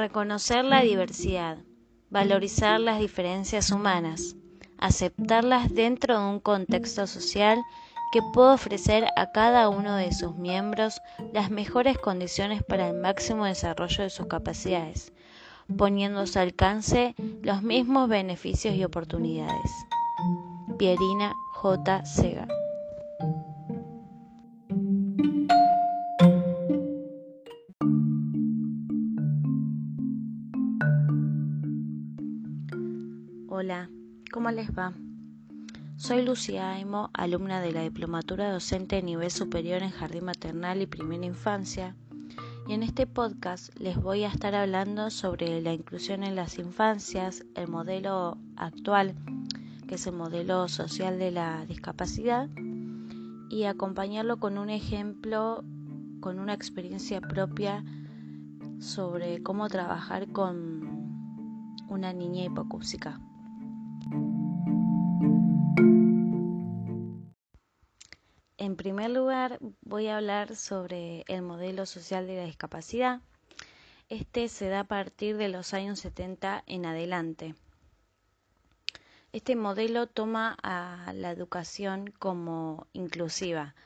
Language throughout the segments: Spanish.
Reconocer la diversidad, valorizar las diferencias humanas, aceptarlas dentro de un contexto social que pueda ofrecer a cada uno de sus miembros las mejores condiciones para el máximo desarrollo de sus capacidades, poniendo a su alcance los mismos beneficios y oportunidades. Pierina J. Sega Hola, ¿cómo les va? Soy Lucía Aimo, alumna de la Diplomatura Docente de Nivel Superior en Jardín Maternal y Primera Infancia, y en este podcast les voy a estar hablando sobre la inclusión en las infancias, el modelo actual, que es el modelo social de la discapacidad, y acompañarlo con un ejemplo, con una experiencia propia sobre cómo trabajar con una niña hipocúsica. Primer lugar, voy a hablar sobre el modelo social de la discapacidad. Este se da a partir de los años 70 en adelante. Este modelo toma a la educación como inclusiva.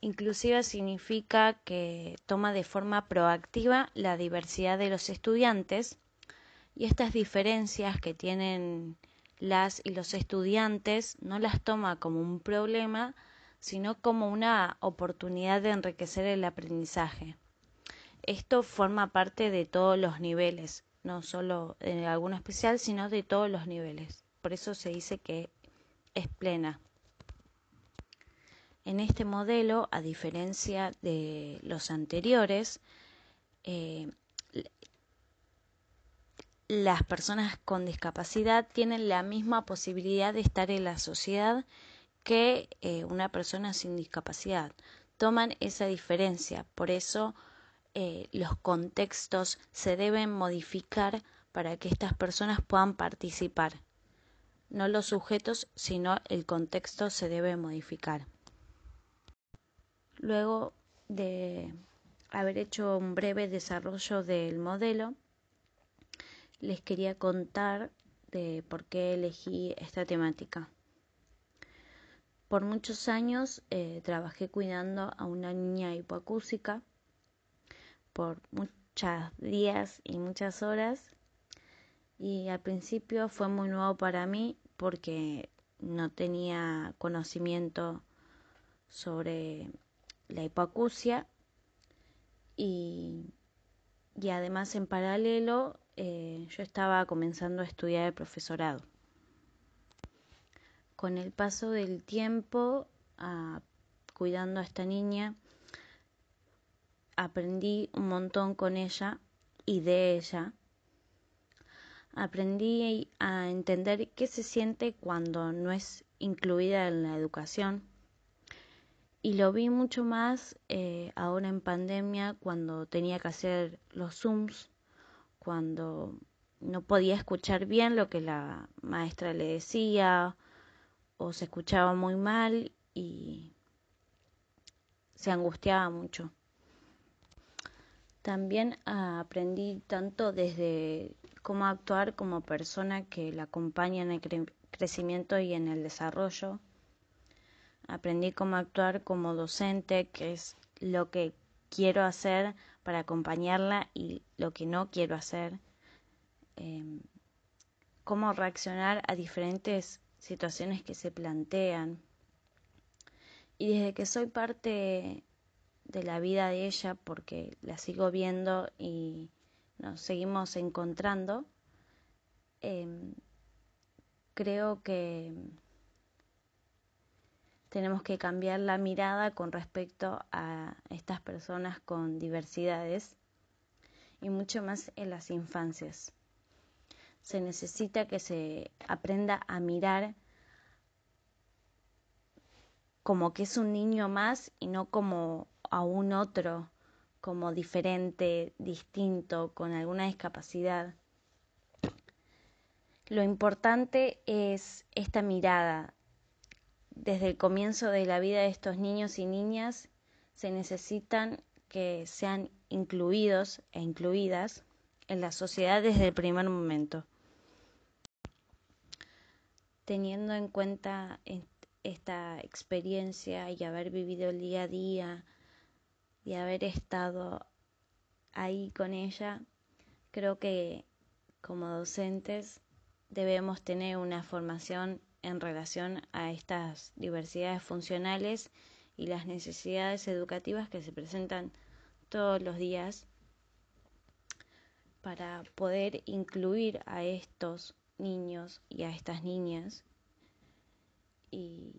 Inclusiva significa que toma de forma proactiva la diversidad de los estudiantes y estas diferencias que tienen las y los estudiantes no las toma como un problema, sino como una oportunidad de enriquecer el aprendizaje. Esto forma parte de todos los niveles, no solo de alguno especial, sino de todos los niveles. Por eso se dice que es plena. En este modelo, a diferencia de los anteriores, eh, las personas con discapacidad tienen la misma posibilidad de estar en la sociedad que eh, una persona sin discapacidad. Toman esa diferencia, por eso eh, los contextos se deben modificar para que estas personas puedan participar. No los sujetos, sino el contexto se debe modificar. Luego de haber hecho un breve desarrollo del modelo, les quería contar de por qué elegí esta temática. Por muchos años eh, trabajé cuidando a una niña hipoacúsica por muchos días y muchas horas. Y al principio fue muy nuevo para mí porque no tenía conocimiento sobre la hipoacusia. Y, y además en paralelo eh, yo estaba comenzando a estudiar el profesorado con el paso del tiempo, cuidando a esta niña, aprendí un montón con ella y de ella. Aprendí a entender qué se siente cuando no es incluida en la educación. Y lo vi mucho más eh, ahora en pandemia cuando tenía que hacer los Zooms, cuando no podía escuchar bien lo que la maestra le decía o se escuchaba muy mal y se angustiaba mucho. También aprendí tanto desde cómo actuar como persona que la acompaña en el crecimiento y en el desarrollo. Aprendí cómo actuar como docente, que es lo que quiero hacer para acompañarla y lo que no quiero hacer. Em, cómo reaccionar a diferentes situaciones que se plantean. Y desde que soy parte de la vida de ella, porque la sigo viendo y nos seguimos encontrando, em, creo que tenemos que cambiar la mirada con respecto a estas personas con diversidades y mucho más en las infancias se necesita que se aprenda a mirar como que es un niño más y no como a un otro, como diferente, distinto, con alguna discapacidad. Lo importante es esta mirada. Desde el comienzo de la vida de estos niños y niñas se necesitan que sean incluidos e incluidas en la sociedad desde el primer momento. Teniendo en cuenta esta experiencia y haber vivido el día a día y haber estado ahí con ella, creo que como docentes debemos tener una formación en relación a estas diversidades funcionales y las necesidades educativas que se presentan todos los días para poder incluir a estos niños y a estas niñas y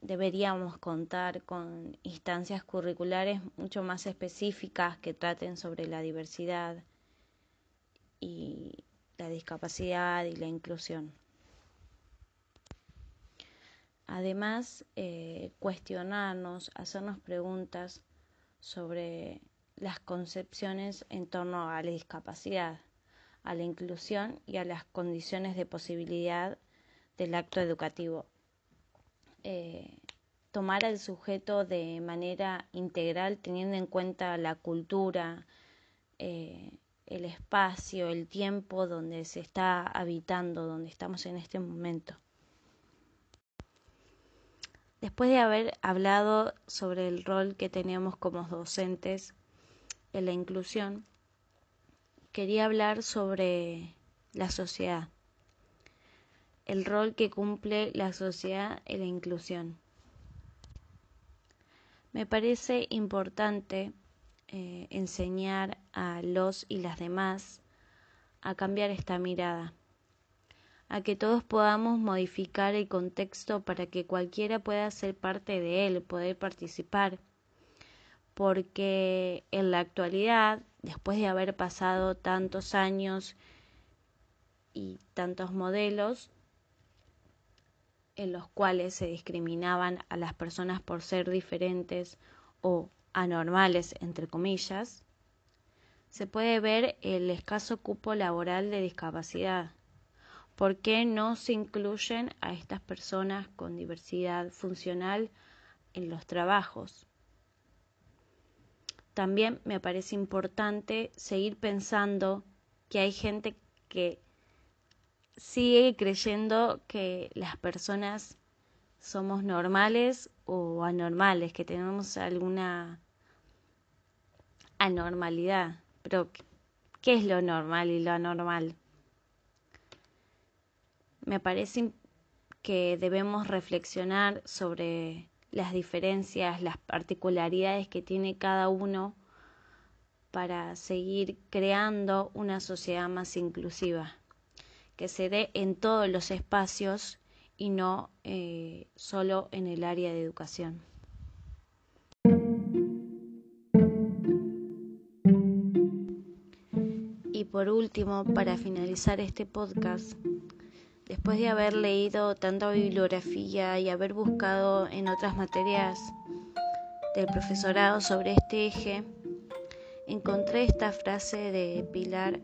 deberíamos contar con instancias curriculares mucho más específicas que traten sobre la diversidad y la discapacidad y la inclusión. Además, eh, cuestionarnos, hacernos preguntas sobre las concepciones en torno a la discapacidad, a la inclusión y a las condiciones de posibilidad del acto educativo. Eh, tomar al sujeto de manera integral teniendo en cuenta la cultura, eh, el espacio, el tiempo donde se está habitando, donde estamos en este momento. Después de haber hablado sobre el rol que tenemos como docentes en la inclusión, quería hablar sobre la sociedad, el rol que cumple la sociedad en la inclusión. Me parece importante eh, enseñar a los y las demás a cambiar esta mirada a que todos podamos modificar el contexto para que cualquiera pueda ser parte de él, poder participar. Porque en la actualidad, después de haber pasado tantos años y tantos modelos en los cuales se discriminaban a las personas por ser diferentes o anormales, entre comillas, se puede ver el escaso cupo laboral de discapacidad ¿Por qué no se incluyen a estas personas con diversidad funcional en los trabajos? También me parece importante seguir pensando que hay gente que sigue creyendo que las personas somos normales o anormales, que tenemos alguna anormalidad. Pero, ¿qué es lo normal y lo anormal? me parece que debemos reflexionar sobre las diferencias, las particularidades que tiene cada uno para seguir creando una sociedad más inclusiva, que se dé en todos los espacios y no eh, solo en el área de educación. Y por último, para finalizar este podcast, después de haber leído tanta bibliografía y haber buscado en otras materias del profesorado sobre este eje, encontré esta frase de Pilar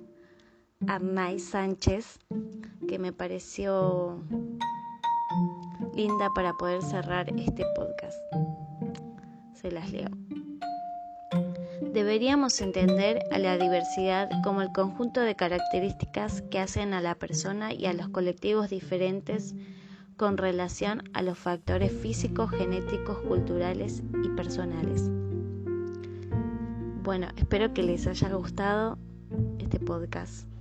Arnay Sánchez que me pareció linda para poder cerrar este podcast. Se las leo. Deberíamos entender a la diversidad como el conjunto de características que hacen a la persona y a los colectivos diferentes con relación a los factores físicos, genéticos, culturales y personales. Bueno, espero que les haya gustado este podcast.